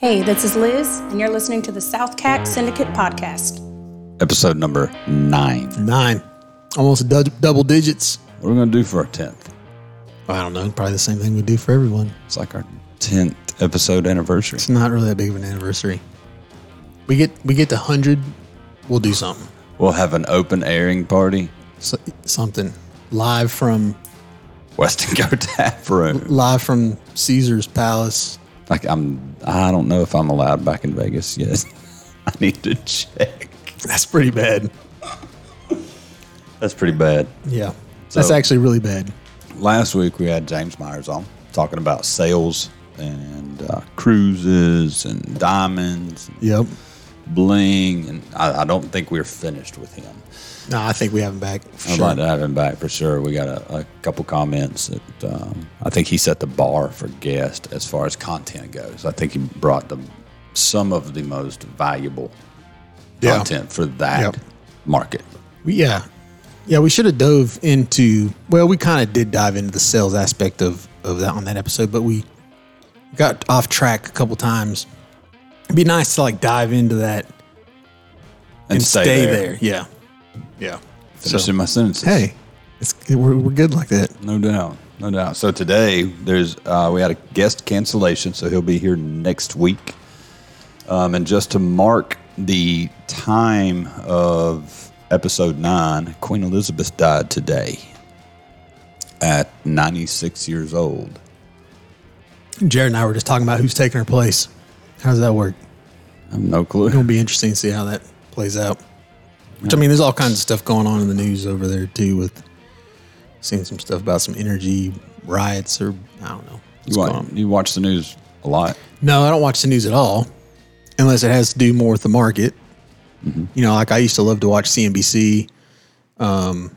Hey, this is Liz, and you're listening to the SouthCack Syndicate Podcast. Episode number nine. Nine, almost du- double digits. What are we going to do for our 10th? I don't know. Probably the same thing we do for everyone. It's like our 10th episode anniversary. It's not really that big of an anniversary. We get we get to hundred, we'll do something. We'll have an open airing party. So, something live from Weston Go Tap Room. live from Caesar's Palace. Like I'm, I don't know if I'm allowed back in Vegas yet. I need to check. That's pretty bad. That's pretty bad. Yeah, that's actually really bad. Last week we had James Myers on talking about sales and uh, cruises and diamonds, and Yep. bling, and I, I don't think we're finished with him. No, I think we have him back. I'd sure. like to have him back for sure. We got a, a couple comments that um, I think he set the bar for guest as far as content goes. I think he brought the some of the most valuable Yeah. content for that Yep. market. We- Yeah. Yeah, we should have dove into well, we kind of did dive into the sales aspect of of that on that episode, but we got off track a couple times. It'd be nice to like dive into that and, stay, there. Yeah. Yeah. Finishing my sentences. Hey, it's we're, we're good like that. No doubt, no doubt. So today there's uh, we had a guest cancellation, so he'll be here next week. Um, and just to mark the time of episode nine, Queen Elizabeth died today at 96 years old. Jared and I were just talking about who's taking her place. How does that work? I have no clue. It'll be interesting to see how that plays out. Which I mean, there's all kinds of stuff going on in the news over there too. With seeing some stuff about some energy riots or I don't know. You watch, you watch the news a lot. No, I don't watch the news at all, unless it has to do more with the market. You know, like I used to love to watch CNBC. Um,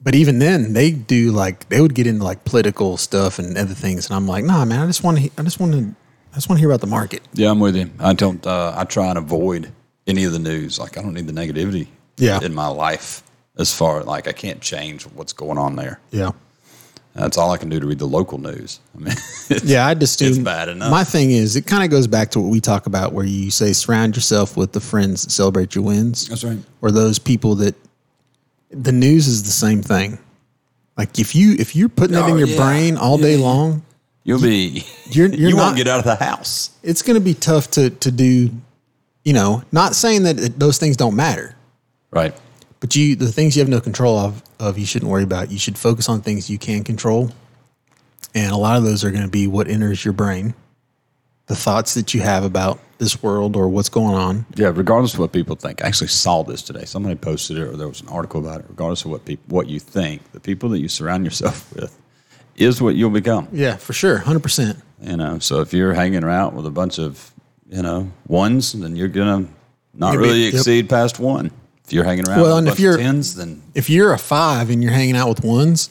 but even then, they do like they would get into like political stuff and other things, and I'm like, nah, man, I just want to, I just want to, I just want to hear about the market. Yeah, I'm with you. I don't. Uh, I try and avoid any of the news. Like I don't need the negativity. Yeah. In my life, as far like I can't change what's going on there. Yeah. That's all I can do to read the local news. I mean, it's, Yeah, I just do. It's bad enough. My thing is, it kind of goes back to what we talk about, where you say surround yourself with the friends that celebrate your wins, That's right. or those people that. The news is the same thing. Like if you if you're putting it Oh, in your yeah. brain all day long, You'll be. You're- you're you not- won't get out of the house. it's going to be tough to to do. You know, not saying that those things don't matter, Right. but you the things you have no control of of you shouldn't worry about. You should focus on things you can control, and a lot of those are going to be what enters your brain, the thoughts that you have about this world or what's going on. Yeah. Regardless of what people think, I actually saw this today. Somebody posted it, or there was an article about it. Regardless of what people what you think, the people that you surround yourself with is what you'll become. Yeah, for sure, hundred percent. You know. So if you're hanging around with a bunch of you know ones, then you're gonna not really yep. exceed past one. If you're hanging around Well, with and if you're- tens, then If you're a five and you're hanging out with ones,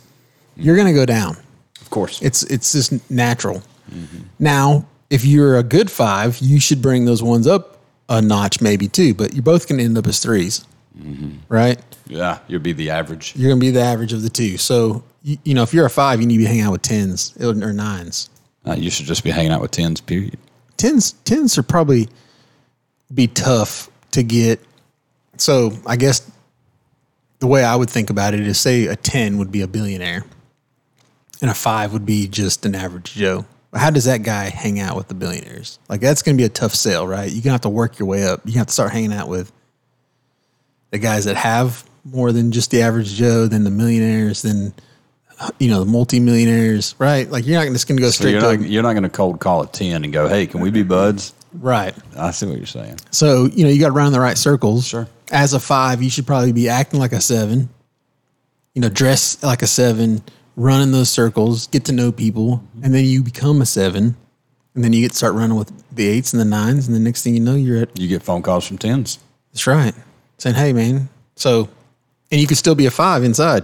you're going to go down. of course. It's it's just natural. Now, if you're a good five, you should bring those ones up a notch, maybe two. But you're both going to end up as 3s right? yeah, you'll be the average. You're going to be the average of the two. So you, you know, if you're a five, you need to be hanging out with tens or nines. Uh, you should just be hanging out with tens. Period. Tens tens are probably be tough to get. So I guess the way I would think about it is, say a ten would be a billionaire, and a five would be just an average Joe. How does that guy hang out with the billionaires? Like that's going to be a tough sell, right? You're gonna have to work your way up. You have to start hanging out with the guys that have more than just the average Joe, then the millionaires, then you know the multimillionaires, right? Like you're not just going to go So straight you're not, you're not going to cold call a 10 and go, hey, can we be buds? right. I see what you're saying. So, you know, you got to run in the right circles. Sure. As a five, you should probably be acting like a seven, you know, dress like a seven, run in those circles, get to know people, and then you become a seven. And then you get to start running with the eights and the nines. And the next thing you know, you're at, You get phone calls from 10s. that's right, saying, hey, man. So, and you could still be a five inside.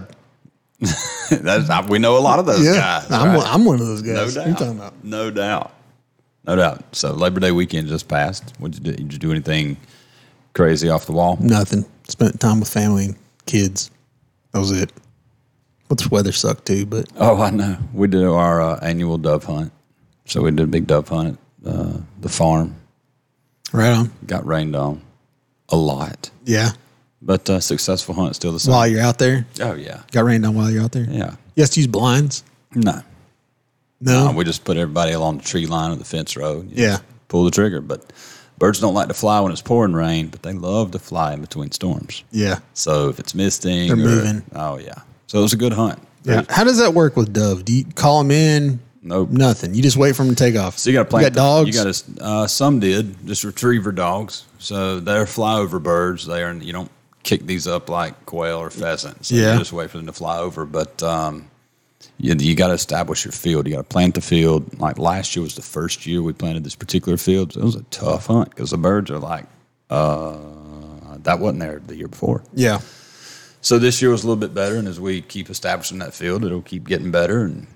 I, we know a lot of those guys. I'm, right? one, I'm one of those no guys. doubt. What are you talking about? No doubt. No doubt. So Labor Day weekend just passed. You do? Did you do anything crazy off the wall? Nothing. Spent time with family and kids. That was it. But the weather sucked too, but Oh, I know. We do our uh, annual dove hunt. So we did a big dove hunt uh, the farm. Right on. Got rained on a lot, Yeah. But uh, successful hunt still the same. While you're out there, oh yeah, got rained on while you're out there. yeah. You have to use blinds. No, No. We just put everybody along the tree line of the fence row. You Yeah. pull the trigger. But birds don't like to fly when it's pouring rain, but they love to fly in between storms. yeah. So if it's misting, They're or- moving. Oh yeah. So it was a good hunt. Yeah. How does that work with dove? Do you call them in? Nope. Nothing. You just wait for them to take off. So you got to plant. You got dogs. You got to. Uh, some did just retriever dogs. So they're flyover birds. They are. You don't kick these up like quail or pheasant. So Yeah. Just wait for them to fly over. But um, you, you got to establish your field. You got to plant the field. Like last year was the first year we planted this particular field. So it was a tough hunt because the birds are like, uh, that wasn't there the year before. yeah. So this year was a little bit better, and as we keep establishing that field, it'll keep getting better. And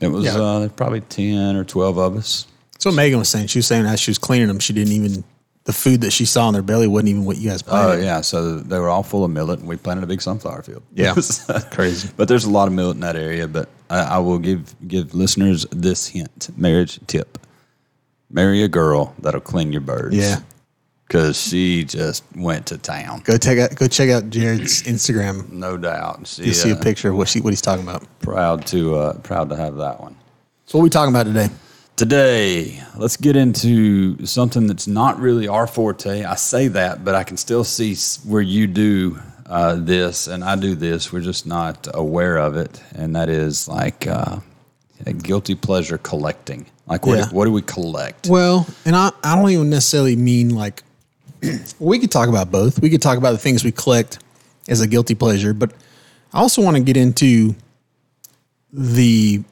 it was Yeah. uh, probably ten or twelve of us. So Megan was saying. She was saying as she was cleaning them, she didn't even the food that she saw in their belly wasn't even what you guys planted. Oh planted. yeah, so they were all full of millet, and we planted a big sunflower field. Yeah. It Crazy. But there's a lot of millet in that area. But I, I will give give listeners this hint: marriage tip: marry a girl that'll clean your birds. Yeah. because she just went to town, Go check out go check out Jared's Instagram. no doubt. She, You'll see a uh, picture of what she what he's talking about. Proud to uh, proud to have that one. So what are we talking about today? Today, let's get into something that's not really our forte. I say that, but I can still see where you do uh, this and I do this. We're just not aware of it, and that is like uh, a guilty pleasure collecting. Like, what, Yeah. what do we collect? Well, and I, I don't even necessarily mean like we could talk about both. We could talk about the things we collect as a guilty pleasure, but I also want to get into the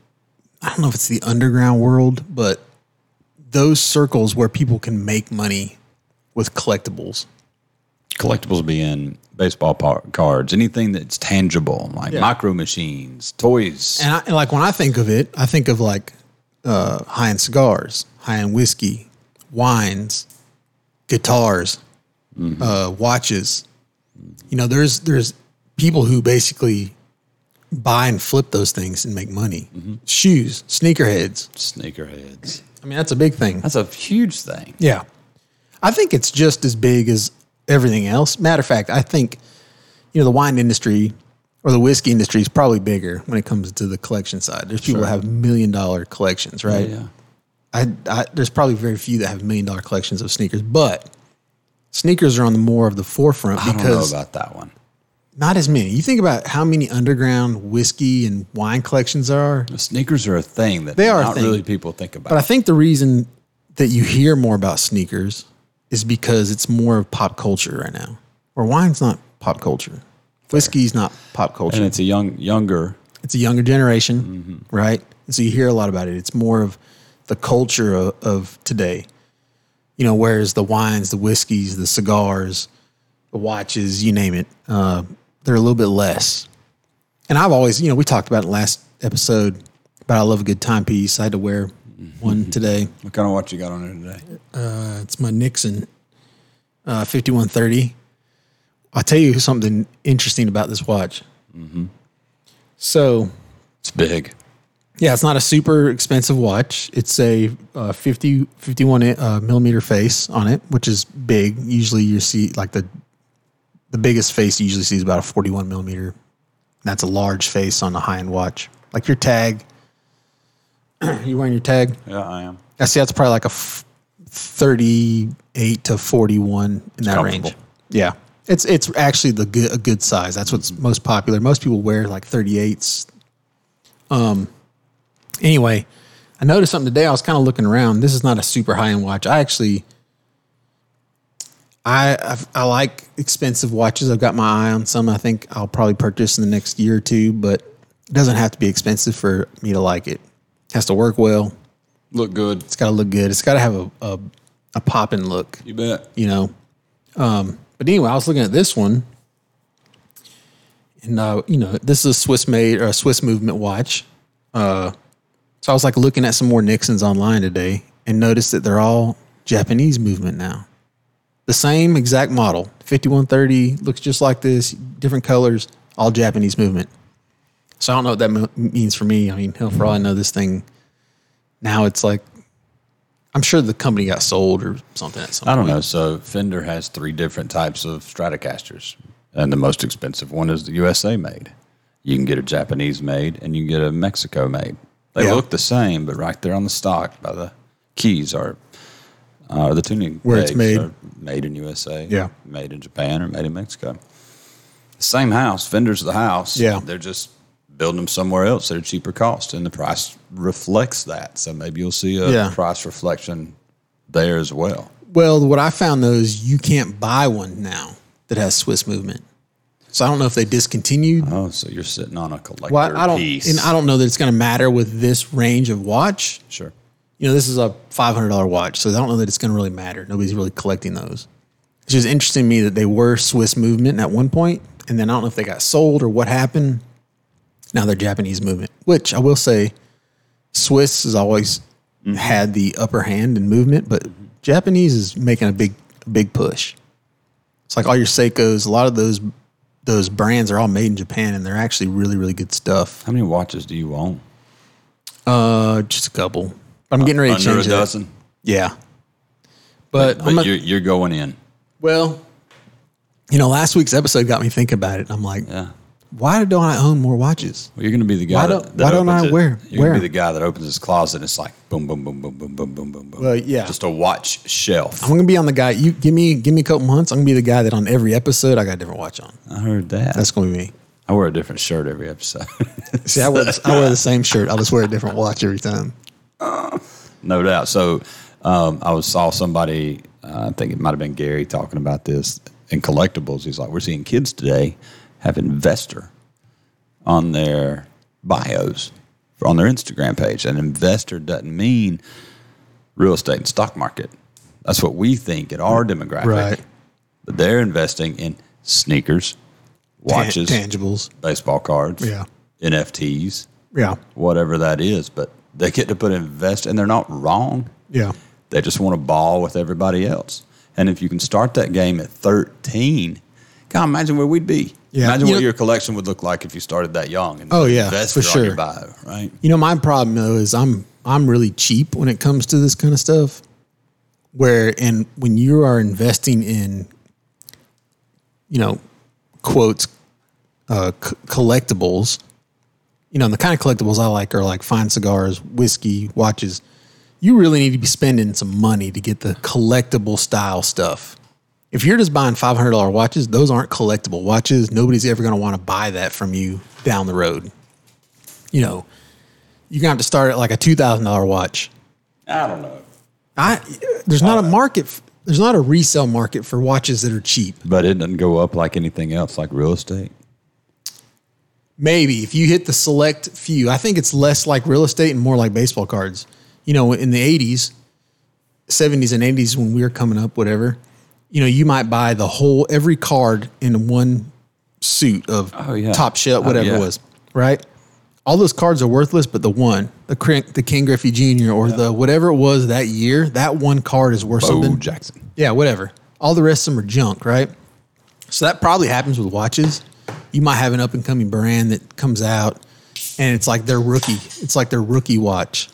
I don't know if it's the underground world, but those circles where people can make money with collectibles. Collectibles being baseball par- cards, anything that's tangible, like Yeah. micro machines, toys. And, I, and like when I think of it, I think of like uh, high end cigars, high end whiskey, wines, guitars, uh, watches. You know, there's there's people who basically buy and flip those things and make money. Mm-hmm. Shoes, sneakerheads. Sneakerheads. I mean, that's a big thing. That's a huge thing. Yeah. I think it's just as big as everything else. Matter of fact, I think, you know, the wine industry or the whiskey industry is probably bigger when it comes to the collection side. There's people that have million dollar collections, right? Yeah. I, I, there's probably very few that have million dollar collections of sneakers, but sneakers are on the more of the forefront I don't know because about that one. Not as many. You think about how many underground whiskey and wine collections there are. Sneakers are a thing that They are not really people think about. But I think the reason that you hear more about sneakers is because it's more of pop culture right now. Or wine's not pop culture. Whiskey's not pop culture. and it's a young younger it's a younger generation, right? And so you hear a lot about it. It's more of the culture of, of today. You know, whereas the wines, the whiskeys, the cigars, the watches, you name it, uh, they're a little bit less. And I've always, you know, we talked about it last episode about I love a good timepiece. I had to wear one today. what kind of watch you got on there today? Uh, it's my Nixon uh, 5130. I'll tell you something interesting about this watch. So, It's big. yeah, it's not a super expensive watch. It's a uh, 50, 51 uh, millimeter face on it, which is big. Usually you see like the the biggest face you usually see is about a 41 millimeter. That's a large face on a high end watch. Like your tag. you wearing your tag? Yeah, I am. I see that's probably like a f- 38 to 41 in that range. Yeah. It's it's actually the good a good size. That's what's most popular. Most people wear like 38s. Um anyway, I noticed something today. I was kind of looking around. This is not a super high-end watch. I actually I I've, I like expensive watches. I've got my eye on some. I think I'll probably purchase in the next year or two, but it doesn't have to be expensive for me to like it. It has to work well. Look good. It's got to look good. It's got to have a a, a popping look, You bet. you know. Um, but anyway, I was looking at this one, and uh, you know, this is a Swiss made or a Swiss movement watch. Uh, so I was like looking at some more Nixons online today, and noticed that they're all Japanese movement now. The same exact model, fifty one thirty, looks just like this, different colors, all Japanese movement. So I don't know what that mo- means for me. I mean, hell, for all I know, this thing now it's like I'm sure the company got sold or something at some I don't point. know. So Fender has three different types of Stratocasters, and the most expensive one is the USA made. You can get a Japanese made, and you can get a Mexico made. They Yeah. look the same, but right there on the stock by the keys are uh, the tuning Where it's made. are made in USA, Yeah. made in Japan, or made in Mexico. Same house, Fender's the house. Yeah. they're just building them somewhere else at a cheaper cost, and the price reflects that. So maybe you'll see a Yeah. price reflection there as well. Well, what I found though is you can't buy one now that has Swiss movement. So I don't know if they discontinued. Oh, so you're sitting on a collector Well, I don't, piece. and I don't know that it's going to matter with this range of watch. Sure. You know, this is a five hundred dollar watch, so I don't know that it's going to really matter. Nobody's really collecting those. It's just interesting to me that they were Swiss movement at one point, and then I don't know if they got sold or what happened. Now they're Japanese movement, which I will say, Swiss has always had the upper hand in movement, but Japanese is making a big, big push. It's like all your Seikos, a lot of those those brands are all made in Japan, and they're actually really, really good stuff. How many watches do you own? Uh, just a couple. But I'm getting ready to Under a change that. dozen. Yeah. But, But I'm not, you're, you're going in. well, you know, last week's episode got me thinking about it. I'm like, Yeah. why don't I own more watches? Well, you're going to be the guy. Why don't- that why don't opens I it- wear- You're going to be the guy that opens his closet. and It's like boom, boom, boom, boom, boom, boom, boom, boom, boom. Well, yeah. Just a watch shelf. I'm gonna be on the guy. You give me give me a couple months. I'm gonna be the guy that on every episode I got a different watch on. I heard that. That's gonna be me. I wear a different shirt every episode. See, I wear the, I wear the same shirt. I'll just wear a different watch every time. No doubt. So um, I was saw somebody. Uh, I think it might have been Gary talking about this in collectibles. He's like, we're seeing kids today have investor on their bios on their Instagram page. An investor doesn't mean real estate and stock market. That's what we think in our demographic. Right. But they're investing in sneakers, watches, Tan- tangibles. baseball cards, Yeah. NFTs, Yeah, whatever that is. But they get to put invest, and they're not wrong. yeah, They just want to ball with everybody else. And if you can start that game at 13, God, imagine where we'd be. Yeah. Imagine You what know- your collection would look like if you started that young. And Oh, yeah, for sure. bio, right? You know, my problem though is I'm I'm really cheap when it comes to this kind of stuff. Where and when you are investing in, you know, quotes, uh, c- collectibles, you know, and the kind of collectibles I like are like fine cigars, whiskey, watches. You really need to be spending some money to get the collectible style stuff. If you're just buying five hundred dollar watches, those aren't collectible watches. Nobody's ever going to want to buy that from you down the road. You know, you're gonna have to start at like a two thousand dollar watch. I don't know. I there's not a market. There's not a resale market for watches that are cheap. But it doesn't go up like anything else, like real estate. Maybe if you hit the select few, I think it's less like real estate and more like baseball cards. You know, in the '80s, '70s, and '80s when we were coming up, whatever. You know, you might buy the whole every card in one suit of Oh, yeah. top shelf, Oh, whatever yeah. it was, right? All those cards are worthless, but the one, the the Ken Griffey Jr. or the whatever it was that year, that one card is worth Bo something. Jackson. Yeah, whatever. All the rest of them are junk, right? So that probably happens with watches. You might have an up and coming brand that comes out and it's like their rookie. It's like their rookie watch.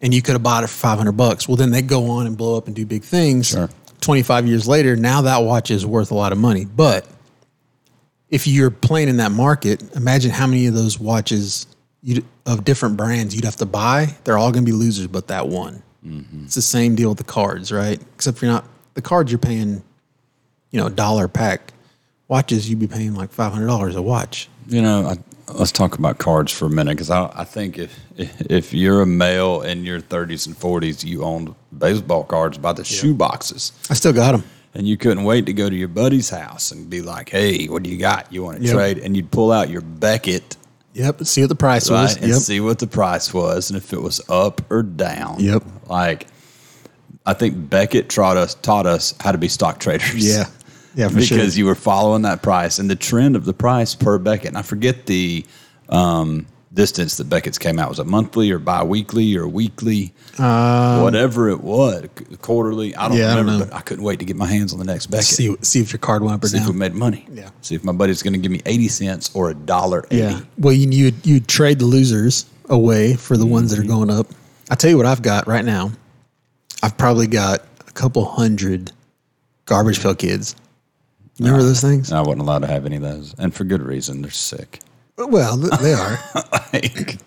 And you could have bought it for 500 bucks. Well, then they go on and blow up and do big things. Sure. 25 years later, now that watch is worth a lot of money. But if you're playing in that market, imagine how many of those watches you of different brands you'd have to buy. They're all going to be losers, but that one. Mm-hmm. It's the same deal with the cards, right? Except you're not the cards you're paying, you know, a dollar a pack. Watches you'd be paying like five hundred dollars a watch. You know, I, let's talk about cards for a minute because I, I think if if you're a male in your 30s and 40s, you owned baseball cards by the shoe boxes, I still got them. and you couldn't wait to go to your buddy's house and be like, "Hey, what do you got? You want to Yep. trade?" And you'd pull out your Beckett, Yep. See what the price right, was. and Yep. see what the price was, and if it was up or down. Yep. Like, I think Beckett taught us taught us how to be stock traders. Yeah. Yeah, for because sure. you were following that price and the trend of the price per Beckett. And I forget the um, distance that Beckett's came out. Was it monthly or bi-weekly or weekly? Whatever it was, quarterly. I don't Um, Yeah, I don't remember, but I couldn't wait to get my hands on the next Beckett. See, see see if your card went up or if we made money. Yeah. See if my buddy's going to give me 80 cents or a dollar 80. Yeah. Well, you you trade the losers away for the ones that are going up. I tell you what I've got right now. I've probably got a couple hundred garbage pail kids. Remember those things? I wasn't allowed to have any of those, and for good reason. They're sick. Well, they are. Like,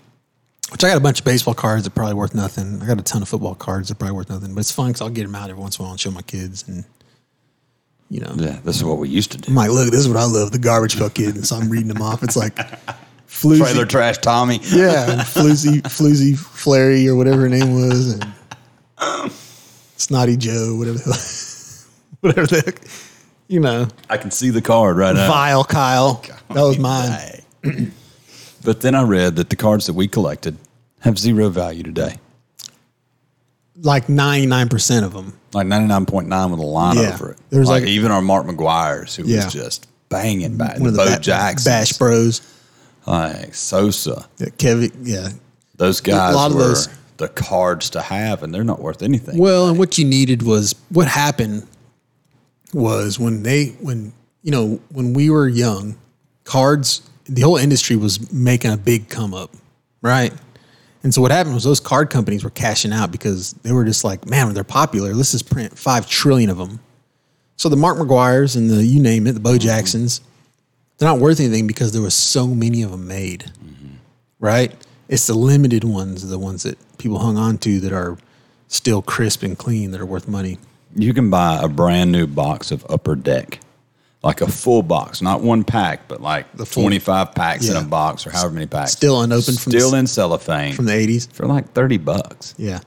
Which I got a bunch of baseball cards that are probably worth nothing. I got a ton of football cards that are probably worth nothing, but it's fun because I'll get them out every once in a while and show my kids. And, you know, yeah, this is what we used to do. I'm like, look, this is what I love the garbage pail kid. And so I'm reading them off. It's like floozy. Trailer trash Tommy. Yeah, and floozy, floozy Flary or whatever her name was. And Snotty Joe, whatever the hell, whatever the heck, you know, I can see the card right now. Vile Kyle. That was mine. But then I read that the cards that we collected have zero value today. Like 99% of them. Like 99.9 with a line Yeah. over it. There's like, like- even our Mark McGwire's, who Yeah. was just banging back. One of the Bo ba- Jackson. Bash Bros. Like Sosa. Yeah, Kevin, yeah. Those guys lot of were those- the cards to have, and they're not worth anything. Well, and what you needed was what happened was when they when you know when we were young, cards the whole industry was making a big come up, right? And so what happened was those card companies were cashing out because they were just like, man, they're popular. Let's just print five trillion of them. So the Mark McGwire's and the you name it, the Bo mm-hmm. Jacksons, they're not worth anything because there was so many of them made, mm-hmm. right? It's the limited ones, the ones that people hung on to that are still crisp and clean that are worth money. You can buy a brand new box of Upper Deck, like a full box, not one pack, but like The full- 25 packs in Yeah. a box or however many packs. Still unopened from the Still s- in cellophane From the 80s. for like 30 bucks. Yeah.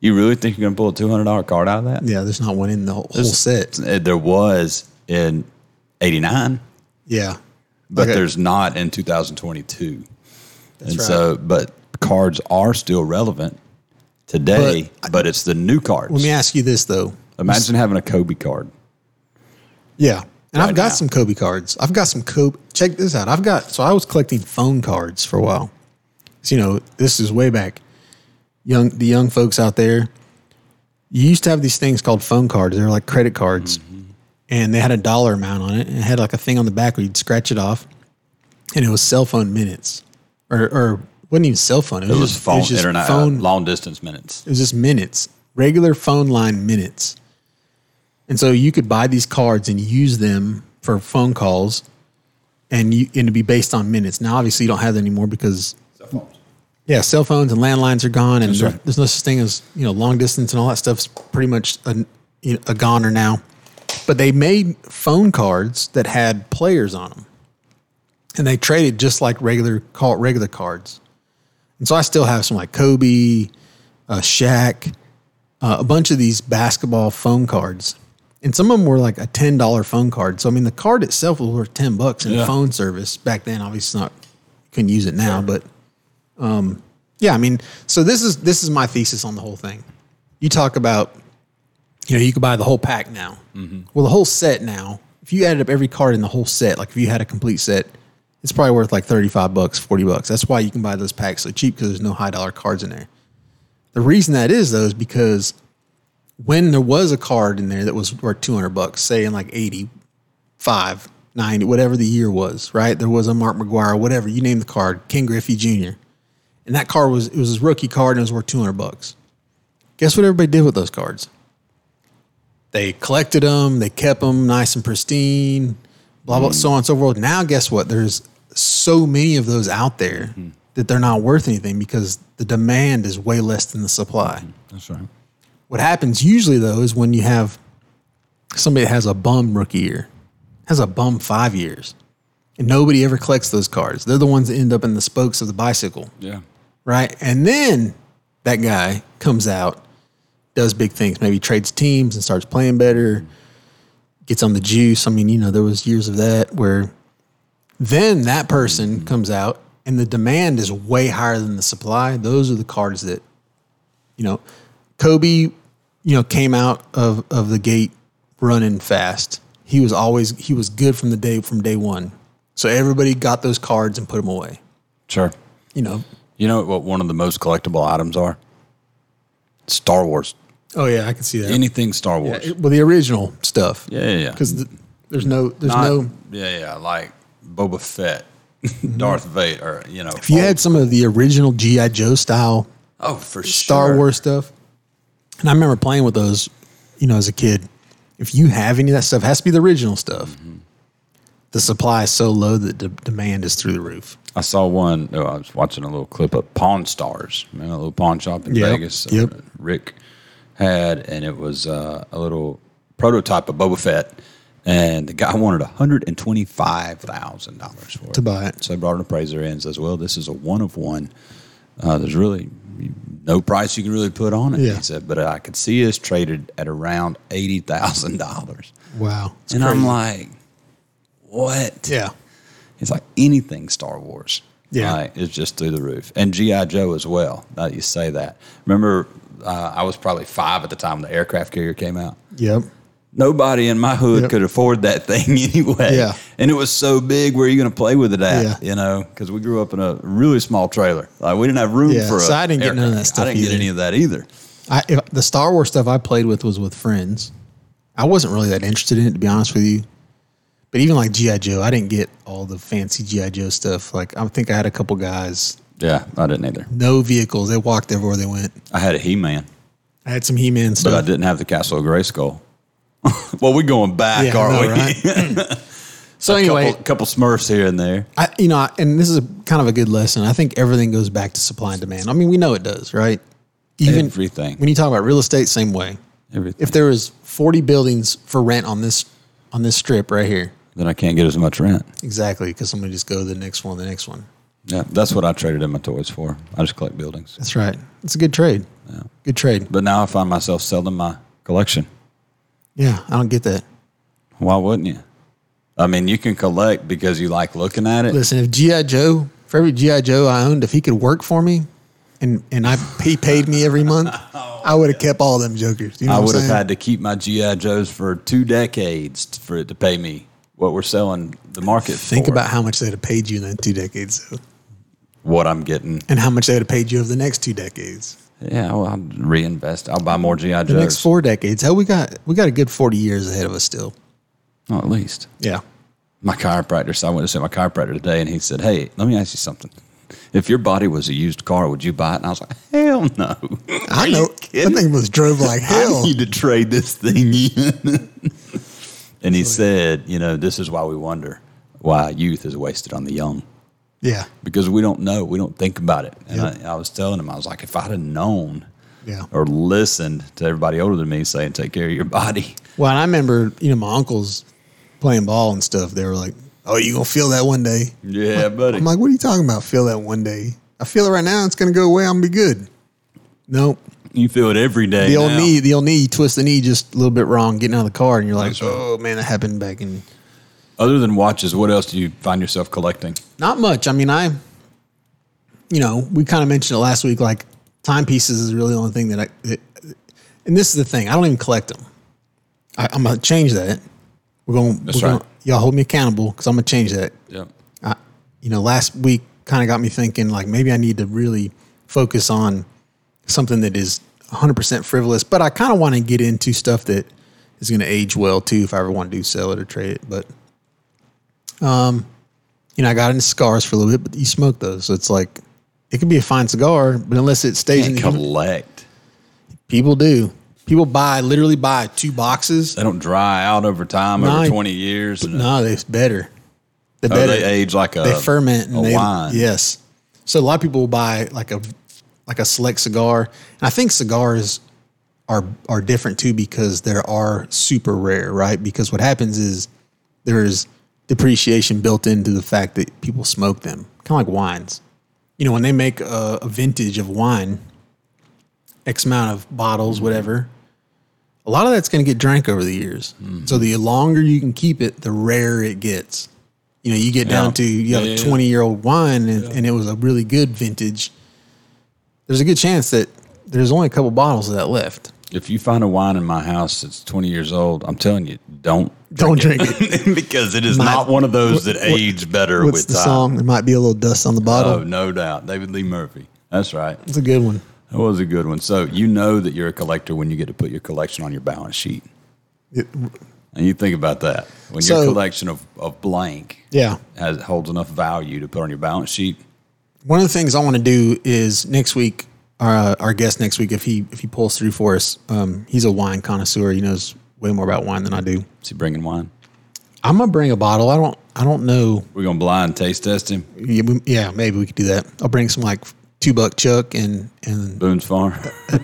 You really think you're going to pull a $200 card out of that? Yeah, there's not one in the whole, whole set. Uh, There was in 89, Yeah. but Okay. there's not in 2022. and right. so, but cards are still relevant today, but, it's the new cards. Let me ask you this though. Imagine having a Kobe card. Yeah. And I've got now. some Kobe cards. I've got some Kobe. Check this out. I've got, so I was collecting phone cards for a while. So, you know, this is way back. Young, the young folks out there, you used to have these things called phone cards. They're like credit cards. And they had a dollar amount on it. And it had like a thing on the back where you'd scratch it off. And it was cell phone minutes. Or, or wasn't even cell phone. It was, It was just, phone, it was just internet, phone, uh, long distance minutes. It was just minutes, regular phone line minutes. And so you could buy these cards and use them for phone calls and you and it'd be based on minutes. Now obviously you don't have that anymore because yeah, cell phones and landlines are gone and right. there's no such thing as, you know, long distance and all that stuff's pretty much a, you know, a goner now. But they made phone cards that had players on them. And they traded just like regular call regular cards. And so I still have some like Kobe, uh, Shaq, uh, a bunch of these basketball phone cards. And some of them were like a ten dollar phone card. So I mean, the card itself was worth ten bucks in Yeah. phone service back then. Obviously, not couldn't use it now, but um, yeah. I mean, so this is this is my thesis on the whole thing. You talk about, you know, you could buy the whole pack now. Well, the whole set now. If you added up every card in the whole set, like if you had a complete set, it's probably worth like thirty five bucks, forty bucks. That's why you can buy those packs so cheap because there's no high dollar cards in there. The reason that is though is because when there was a card in there that was worth 200 bucks, say in like 85, 90, whatever the year was, right? There was a Mark McGwire, whatever, you name the card, Ken Griffey Jr. And that card was, it was his rookie card and it was worth 200 bucks. Guess what everybody did with those cards? They collected them, they kept them nice and pristine, blah, blah, so on and so forth. Now, guess what? There's so many of those out there mm-hmm. that they're not worth anything because the demand is way less than the supply. Mm-hmm. That's right. What happens usually though is when you have somebody that has a bum rookie year, has a bum five years, and nobody ever collects those cards. They're the ones that end up in the spokes of the bicycle, Yeah. right? And then that guy comes out, does big things, maybe trades teams and starts playing better, gets on the juice. I mean, you know, there was years of that where then that person comes out and the demand is way higher than the supply. Those are the cards that, you know, Kobe, you know, came out of, of the gate running fast. He was always he was good from the day from day one. So everybody got those cards and put them away. Sure. You know. You know what one of the most collectible items are? Star Wars. Oh yeah, I can see that. Anything Star Wars. it- well, the original stuff. Yeah, yeah, yeah. Because the, there's no there's Not- no. Yeah, yeah. Like Boba Fett, Darth Vader, or, you know. If you had some of the original GI Joe style oh, for Star sure. Wars stuff, And I remember playing with those, you know, as a kid. If you have any of that stuff, it has to be the original stuff. The supply is so low that the demand is through the roof. I saw one. Oh, I was watching a little clip of Pawn Stars, man, a little pawn shop in Yep, Vegas. yep. uh, Rick had, and it was uh, a little prototype of Boba Fett, and the guy wanted one hundred and twenty-five thousand dollars for it To buy it. So I brought an appraiser in and says, "Well, this is a one of one. Uh, there's really no price you can really put on it." Yeah. He said, "But I could see us traded at around eighty thousand dollars." Wow. It's And I'm like, "What?" yeah. It's like anything Star Wars. Yeah. Right, it's just through the roof. And G.I. Joe as well. Now you say that. Remember, uh, I was probably five at the time the aircraft carrier came out. Yep. Nobody in my hood Yep. could afford that thing anyway. Yeah. And it was so big, where are you going to play with it at? Yeah. You know, because we grew up in a really small trailer. Like, we didn't have room Yeah, for a so I didn't get none of that stuff I didn't get any of that either. I, if, the Star Wars stuff I played with was with friends. I wasn't really that interested in it, to be honest with you. But even like GI Joe, I didn't get all the fancy GI Joe stuff. Like I think I had a couple guys, Yeah, I didn't either. no vehicles. They walked everywhere they went. I had a He Man, I had some He Man stuff. but I didn't have the Castle of Grayskull. well, we're going back, Yeah, aren't know, we? right? so anyway, couple, couple Smurfs here and there. I, you know, I- and this is a, kind of a good lesson. I think everything goes back to supply and demand. I mean, we know it does, right? Even Everything. When you talk about real estate, same way. Everything. If there was 40 buildings for rent on this on this strip right here, then I can't get as much rent. exactly, because somebody just go to the next one, the next one. Yeah, that's what I traded in my toys for. I just collect buildings. That's right. It's a good trade. Yeah. Good trade. But now I find myself selling my collection. Yeah, I don't get that. Why wouldn't you? I mean, you can collect because you like looking at it. Listen, if GI Joe, for every GI Joe I owned, if he could work for me, and and I he paid me every month, oh, I would have kept all them jokers. You know I would have had to keep my GI Joes for two decades for it to pay me what we're selling the market Think for. about how much they'd have paid you in that two decades, though, what I'm getting. and how much they'd have paid you over the next two decades. Yeah, well, I'll reinvest. I'll buy more GI The Joes. next four decades, hell, we got we got a good forty years ahead of us still. Oh, at least. Yeah, my chiropractor. So I went to see my chiropractor today, and he said, "Hey, let me ask you something. If your body was a used car, would you buy it?" And I was like, "Hell no." I know that thing was drove like I hell. need to trade this thing in. and he said, "You know, this is why we wonder why youth is wasted on the young." Yeah, Because we don't know, we don't think about it. And Yep. I, I was telling him, I was like, if I'd have known yeah. or listened to everybody older than me saying, take care of your body, Well, and I remember, you know, my uncles playing ball and stuff. They were like, "Oh, you gonna feel that one day?" yeah, buddy. I'm like, "What are you talking about? Feel that one day? I feel it right now. It's gonna go away. I'm gonna be good." Nope. you feel it every day. The old now. knee, the old knee, you twist the knee just a little bit wrong, getting out of the car, and you're like, That's right. "Oh man, that happened back in." Other than watches, what else do you find yourself collecting? Not much. I mean, I, you know, we kind of mentioned it last week. Like timepieces is really the only thing that I. And this is the thing. I don't even collect them. I, I'm gonna change that. We're going. That's we're right. Gonna, y'all hold me accountable because I'm gonna change that. Yep. I, you know, last week kind of got me thinking like maybe I need to really focus on something that is 100% frivolous, but I kind of want to get into stuff that is going to age well too if I ever want to do sell it or trade it. But, um, you know, I got into cigars for a little bit, but you smoke those. So it's like, it could be a fine cigar, but unless it stays in the collect. people do. People buy, literally buy two boxes. They don't dry out over time No, over 20 years. And, No, they're better. They're oh, better. they age like a, they ferment and they, wine. Yes. So a lot of people will buy like a like a select cigar, and I think cigars are are different too because there are super rare, right? Because what happens is there's depreciation built into the fact that people smoke them, kind of like wines. You know, when they make a, a vintage of wine, X amount of bottles, whatever. A lot of that's going to get drank over the years. Mm-hmm. So the longer you can keep it, the rarer it gets. You know, you get down Yeah. to you have Yeah, a yeah, yeah. 20 year old wine and, and it was a really good vintage. There's a good chance that there's only a couple bottles of that left. If you find a wine in my house that's 20 years old, I'm telling you, don't Don't drink it. because it is My- not one of those that what- age better What's with the time. song? There might be a little dust on the bottle. Oh, no doubt. David Lee Murphy. That's right. It's a good one. That was a good one. So you know that you're a collector when you get to put your collection on your balance sheet. It- And you think about that. When So- your collection of, of blank yeah. has holds enough value to put on your balance sheet. One of the things I want to do is next week our uh, our guest next week if he if he pulls through for us. Um, he's a wine connoisseur. He knows way more about wine than I do. Is he bringing wine? I'm gonna bring a bottle. I don't I don't know. We're gonna blind taste test him. Yeah, we- yeah, maybe we could do that. I'll bring some like two buck chuck and and Boone's Farm.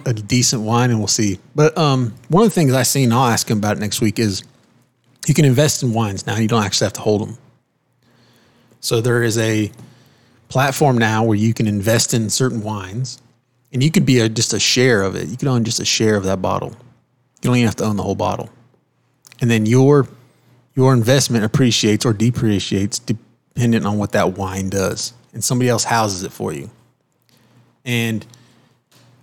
a decent wine and we'll see. But um, one of the things I seen, I'll ask him about next week, is you can invest in wines now. You don't actually have to hold them. So there is a platform now where you can invest in certain wines, and you could be a, just a share of it. You could own just a share of that bottle. You don't even have to own the whole bottle, and then your your investment appreciates or depreciates dependent on what that wine does, and somebody else houses it for you. And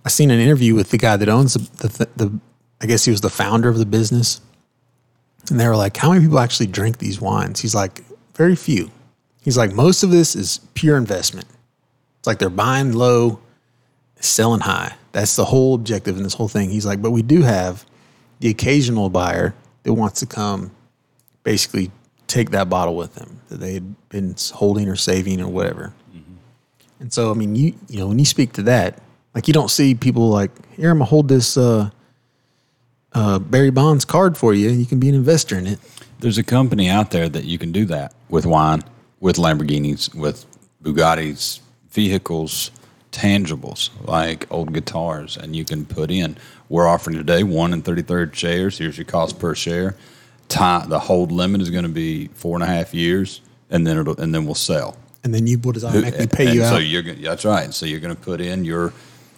I seen an interview with the guy that owns the, the, the I guess he was the founder of the business. And they were like, how many people actually drink these wines? He's like, very few. He's like, most of this is pure investment. It's like they're buying low, selling high. That's the whole objective in this whole thing. He's like, but we do have the occasional buyer that wants to come basically take that bottle with them that they had been holding or saving or whatever. And so, I mean, you you know, when you speak to that, like you don't see people like, here, I'm gonna hold this uh, uh, Barry Bonds card for you. You can be an investor in it. There's a company out there that you can do that with wine, with Lamborghinis, with Bugattis, vehicles, tangibles like old guitars, and you can put in. We're offering today one and thirty third shares. Here's your cost per share. Time the hold limit is going to be four and a half years, and then it'll and then we'll sell. And then you will automatically pay and you so out. you're that's right. So you're going to put in your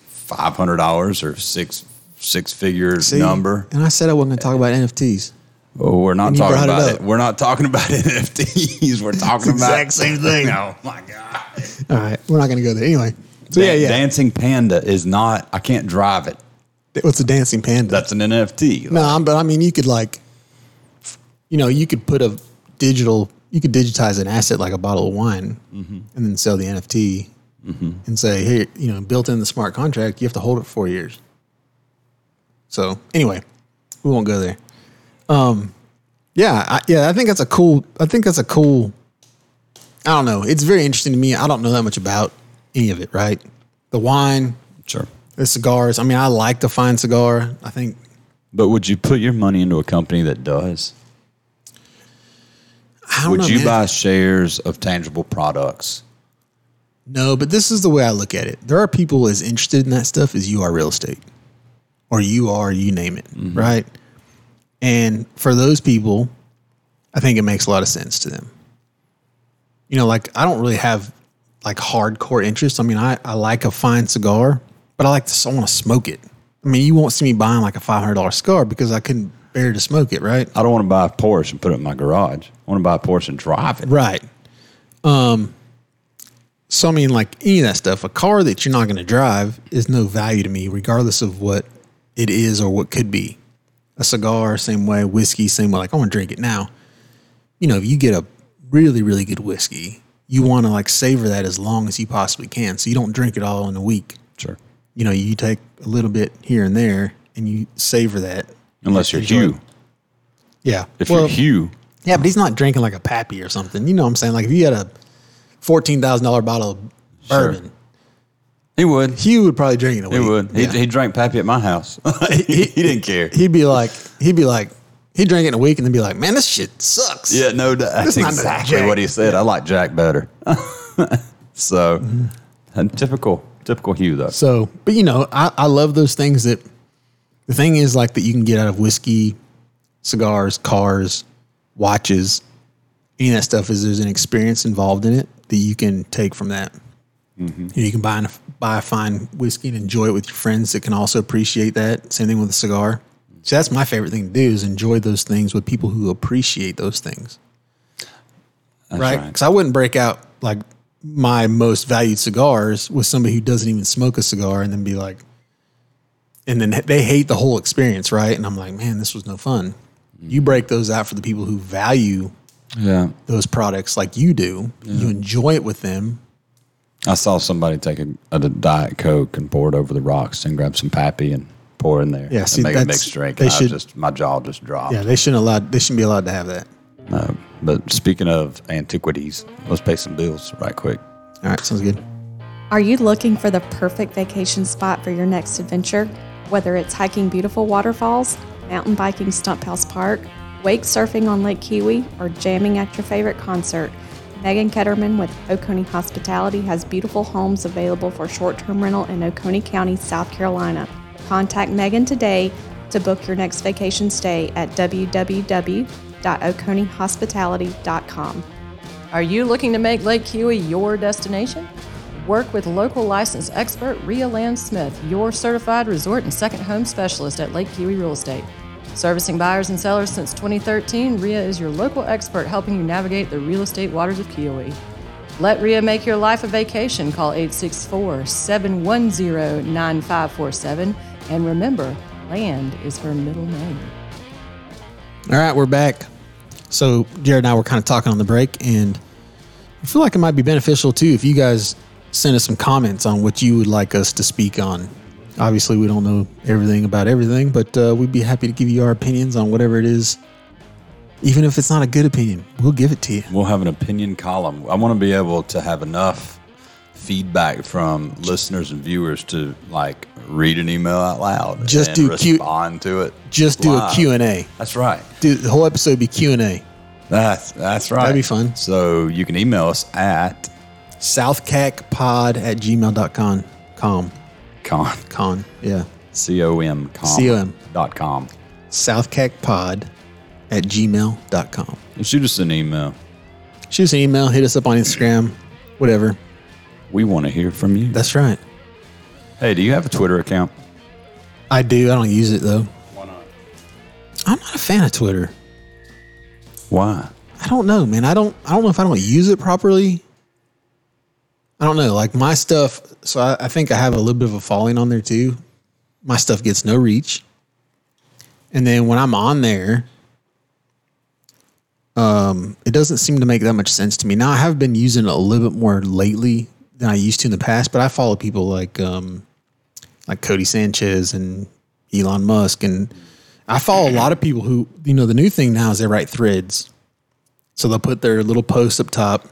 five hundred dollars or six six figure See? number. And I said I wasn't gonna talk about NFTs. Oh, we're not talking it about it. We're not talking about NFTs. We're talking about exact same thing. Oh my god! All right, we're not gonna go there anyway. So yeah, yeah. Dancing Panda is not. I can't drive it. What's a dancing panda? That's an NFT. No, I'm- but I mean, you could like, you know, you could put a digital, you could digitize an asset like a bottle of wine, and then sell the NFT, and say, hey, you know, built in the smart contract, you have to hold it for four years. So anyway, we won't go there. Um, yeah, I, yeah, I think that's a cool. I think that's a cool. I don't know. It's very interesting to me. I don't know that much about any of it. Right, the wine, Sure. the cigars. I mean, I like the fine cigar. I think But would you put your money into a company that does? Would know, you man. buy shares of tangible products? No, but this is the way I look at it. There are people as interested in that stuff as you are real estate, or you are, you name it, mm-hmm. right? And for those people, I think it makes a lot of sense to them. You know, like I don't really have like hardcore interest. I mean, I, I like a fine cigar, but I like to I want to smoke it. I mean, you won't see me buying like a five hundred dollar cigar because I couldn't bear to smoke it, right? I don't want to buy a Porsche and put it in my garage. I want to buy a Porsche and drive it. Right. Um. So I mean, like any of that stuff, a car that you're not going to drive is no value to me, regardless of what it is or what could be. A cigar, same way. Whiskey, same way. Like I want to drink it now. You know, if you get a really, really good whiskey, you want to like savor that as long as you possibly can, so you don't drink it all in a week. Sure. You know, you take a little bit here and there, and you savor that. Unless you're it. Hugh. Yeah. If Well, you're Hugh, Yeah, but he's not drinking like a pappy or something. You know what I'm saying? Like if you had a fourteen thousand dollar bottle of Sure. bourbon, he would. He would probably drink it. A He week. would. He, Yeah. he drank Pappy at my house. he, he didn't care. He'd be like, he'd be like, he'd drink it in a week and then be like, man, this shit sucks. Yeah, no, that's not exactly Jack. what he said. I like Jack better. so, Mm-hmm. typical, typical Hugh though. So, but you know, I, I love those things that the thing is like that you can get out of whiskey, cigars, cars, watches, any of that stuff is there's an experience involved in it that you can take from that. Mm-hmm. You, can buy, an, buy a fine whiskey and enjoy it with your friends that can also appreciate that. Same thing with a cigar. So that's my favorite thing to do is enjoy those things with people who appreciate those things. That's right? Because I wouldn't break out like my most valued cigars with somebody who doesn't even smoke a cigar and then be like, and then they hate the whole experience, right? And I'm like, man, this was no fun. You mm-hmm. break those out for the people who value Yeah, those products like you do. You enjoy it with them. I saw somebody take a, a diet coke and pour it over the rocks and grab some Pappy and pour in there. Yeah, and see, make a that's- mixed drink. they and I should- just my jaw just dropped. Yeah, they shouldn't allowed. They shouldn't be allowed to have that. No, but speaking of antiquities, let's pay some bills right quick. All right, sounds good. Are you looking for the perfect vacation spot for your next adventure? Whether it's hiking beautiful waterfalls, mountain biking Stump House Park, wake surfing on Lake Keowee, or jamming at your favorite concert, Megan Ketterman with Oconee Hospitality has beautiful homes available for short term rental in Oconee County, South Carolina. Contact Megan today to book your next vacation stay at www.oconeehospitality.com. Are you looking to make Lake Keowee your destination? Work with local licensed expert Rhea Land Smith, your certified resort and second home specialist at Lake Keowee Real Estate. Servicing buyers and sellers since 2013, Rhea is your local expert helping you navigate the real estate waters of Keowee. Let Rhea make your life a vacation. Call 864 710 9547. And remember, land is her middle name. All right, we're back. So Jared and I were kind of talking on the break, and I feel like it might be beneficial too if you guys send us some comments on what you would like us to speak on. Obviously, we don't know everything about everything, but uh, we'd be happy to give you our opinions on whatever it is. Even if it's not a good opinion, we'll give it to you. We'll have an opinion column. I want to be able to have enough feedback from listeners and viewers to like read an email out loud. Just do Q- respond to it. Just do a live. Q and A. That's right. Do the whole episode be Q and A. That's that's right. That'd be fun. So you can email us at Southcackpod at gmail.com. Com. con Con. Yeah. c o m com C-O-M. dot com Southcackpod at gmail.com. and shoot us an email. Shoot us an email, hit us up on Instagram, whatever. We want to hear from you. That's right. hey, do you have a Twitter account? I do. I don't use it though. Why not? I'm not a fan of Twitter. Why? I don't know, man. I don't. I don't know if I don't use it properly. I don't know. Like my stuff. So I, I think I have a little bit of a falling on there too. My stuff gets no reach, and then when I'm on there, um, it doesn't seem to make that much sense to me. Now I have been using it a little bit more lately than I used to in the past, but I follow people like um, like Codie Sanchez and Elon Musk, and I follow a lot of people who you know the new thing now is they write threads. So they'll put their little post up top,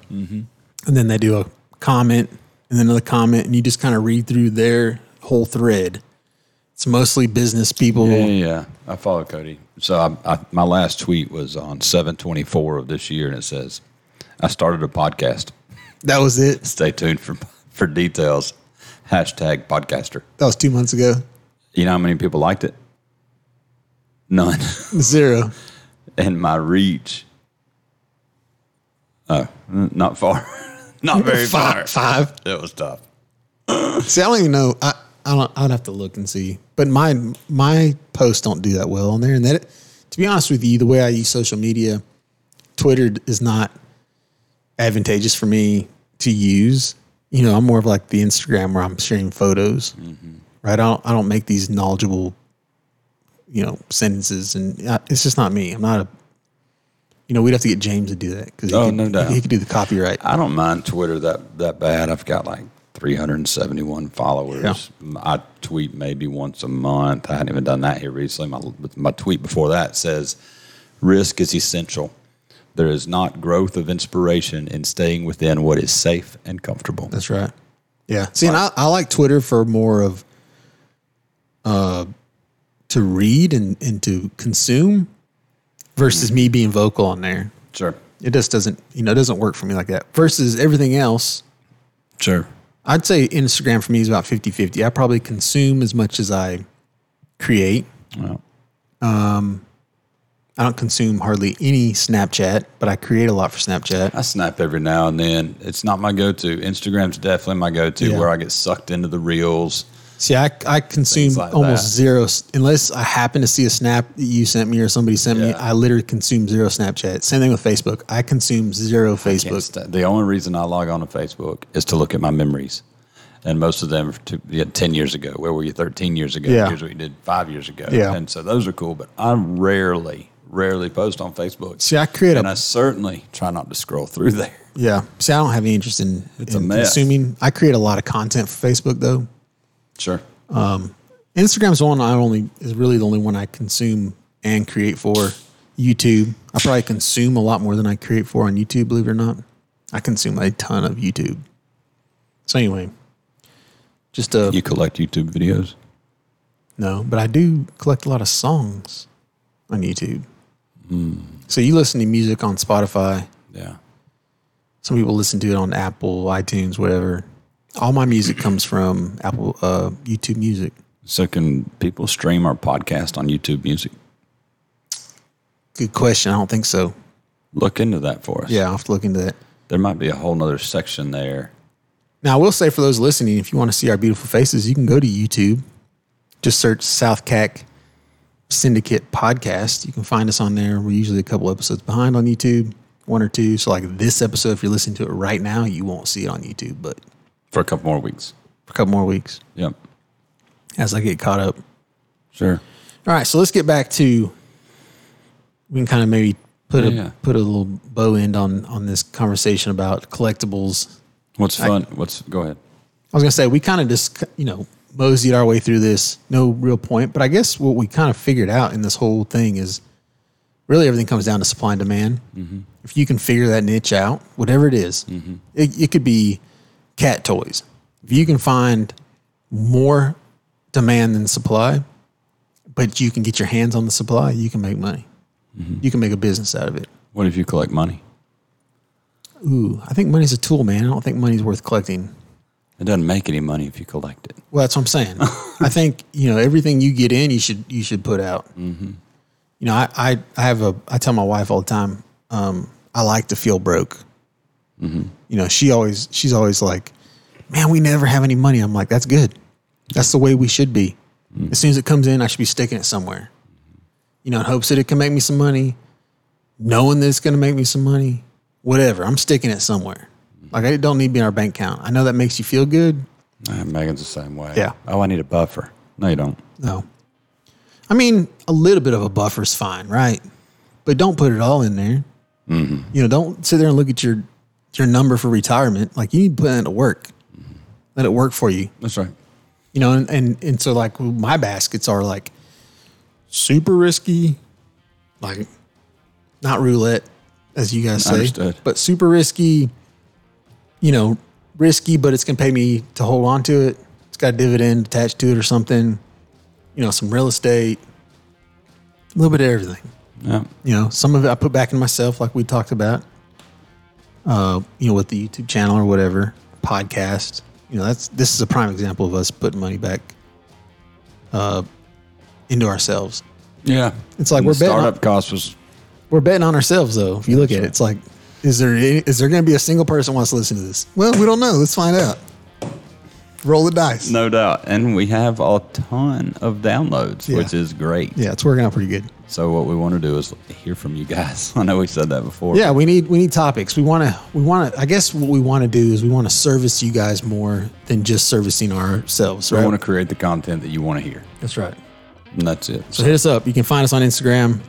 and then they do a comment, and then another comment, and you just kind of read through their whole thread. It's mostly business people. Yeah, yeah, yeah. I follow Cody. So I, I, my last tweet was on seven twenty four of this year, and it says, "I started a podcast. That was it. Stay tuned for for details." Hashtag podcaster. That was two months ago. You know how many people liked it? None. Zero. and my reach. Oh, not far. not very far. Five. Five. It was tough. See, I don't even know. I, I don't. I'd have to look and see. But my my posts don't do that well on there. And that, to be honest with you, the way I use social media, Twitter is not advantageous for me to use. You know, I'm more of like the Instagram where I'm sharing photos, mm-hmm. right? I don't. I don't make these knowledgeable, you know, sentences, and I, it's just not me. I'm not a. You know, we'd have to get James to do that because Oh, he, could- no doubt. he could do the copyright. I don't mind Twitter that that bad. I've got like 371 followers. I tweet maybe once a month. I hadn't even done that here recently. My my tweet before that says, "Risk is essential. There is not growth of inspiration in staying within what is safe and comfortable." That's right. Yeah. See, and I, I like Twitter for more of uh to read and, and to consume versus me being vocal on there. Sure, It just doesn't, you know, it doesn't work for me like that. Versus everything else, sure. I'd say Instagram for me is about 50 50. I probably consume as much as I create. Well, I don't consume hardly any Snapchat, but I create a lot for Snapchat. I snap every now and then. It's not my go-to. Instagram's definitely my go-to, Yeah. where I get sucked into the reels. See, I, I consume like almost that. zero unless I happen to see a snap that you sent me or somebody sent me. I literally consume zero Snapchat. Same thing with Facebook. I consume zero Facebook. sta- The only reason I log on to Facebook is to look at my memories. And most of them to, yeah, 10 years ago. Where were you 13 years ago? Yeah. Here's what you did five years ago. Yeah. And so those are cool, but I rarely, rarely post on Facebook. See, I create and a I certainly try not to scroll through there. yeah. See, I don't have any interest in, It's a mess. consuming. I create a lot of content for Facebook though. Sure. Um, Instagram's the one I only is really the only one I consume and create for. YouTube, I probably consume a lot more than I create for on YouTube. Believe it or not, I consume a ton of YouTube. So anyway, Just a You collect YouTube videos. no, but I do collect a lot of songs on YouTube. So you listen to music on Spotify. Yeah. Some people listen to it on Apple, iTunes, whatever. All my music comes from Apple, uh, YouTube Music. So can people stream our podcast on YouTube Music? Good question. I don't think so. Look into that for us. Yeah, I'll have to look into that. There might be a whole nother section there. Now, I will say for those listening, if you want to see our beautiful faces, you can go to YouTube. Just search SouthCack Syndicate Podcast. You can find us on there. We're usually a couple episodes behind on YouTube, one or two. So, like this episode, if you're listening to it right now, you won't see it on YouTube, but For a couple more weeks. for a couple more weeks Yep. as I get caught up. Sure. All right, so let's get back to. We can kind of maybe put a Yeah, yeah. put a little bow end on on this conversation about collectibles What's fun? What's go ahead. I was gonna say we kind of just you know moseyed our way through this, no real point. But I guess what we kind of figured out in this whole thing is really everything comes down to supply and demand. Mm-hmm. If you can figure that niche out, whatever it is, mm-hmm. it, it could be cat toys. If you can find more demand than supply, but you can get your hands on the supply, you can make money. Mm-hmm. You can make a business out of it. What if you collect money? Ooh, I think money's a tool, man. I don't think money's worth collecting. It doesn't make any money if you collect it. Well, that's what I'm saying. I think you know everything you get in, you should you should put out. Mm-hmm. You know, I, I I have a I tell my wife all the time. Um, I like to feel broke. Mm-hmm. You know, she always she's always like, "Man, we never have any money." I'm like, "That's good. That's the way we should be." Mm-hmm. As soon as it comes in, I should be sticking it somewhere. You know, in hopes that it can make me some money, knowing that it's going to make me some money. Whatever, I'm sticking it somewhere. Like it don't need to be in our bank account. I know that makes you feel good. Uh, Megan's the same way. Yeah. Oh, I need a buffer. No, you don't. No. I mean, a little bit of a buffer's fine, right? But don't put it all in there. You know, don't sit there and look at your your number for retirement. Like you need to put that to work. Let it work for you. That's right. You know, and and, and so like my baskets are like super risky, like not roulette, as you guys say, Understood. but super risky. You know, risky, but it's gonna pay me to hold on to it. It's got a dividend attached to it or something. You know, some real estate, a little bit of everything. Yeah. You know, some of it I put back in myself, like we talked about. Uh, you know, with the YouTube channel or whatever podcast. You know, that's this is a prime example of us putting money back uh, into ourselves. Yeah. It's like And we're betting on- startup cost was We're betting on ourselves, though. If you look at it, it's like, is there any, is there going to be a single person wants to listen to this? Well, we don't know. Let's find out. Roll the dice. no doubt, and we have a ton of downloads, Yeah. which is great. Yeah, it's working out pretty good. So what we want to do is hear from you guys. I know we said that before. Yeah, we need we need topics. We want to we want to. I guess what we want to do is we want to service you guys more than just servicing ourselves. We Right? want to create the content that you want to hear, That's right. and that's it. So hit us up. You can find us on Instagram.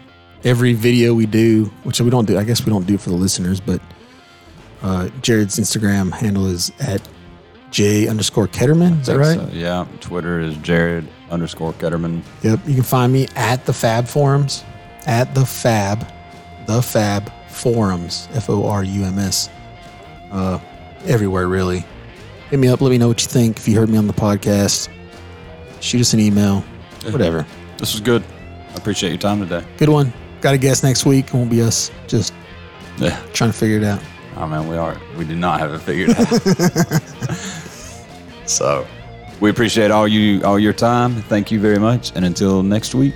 Every video we do, which we don't do, I guess we don't do for the listeners, but uh, Jared's Instagram handle is at J underscore Ketterman. Is that right? So, yeah. Twitter is Jared underscore Ketterman. Yep. You can find me at the Fab Forums, at the Fab, the Fab Forums, F O R U M S. Uh, everywhere, really. Hit me up. Let me know what you think. If you heard me on the podcast, shoot us an email. Whatever. This was good. I appreciate your time today. Good one. Got a guest next week. It won't be us. Just Yeah. trying to figure it out. Oh man, we are. We do not have it figured out. so, we appreciate all you all your time. Thank you very much, and until next week.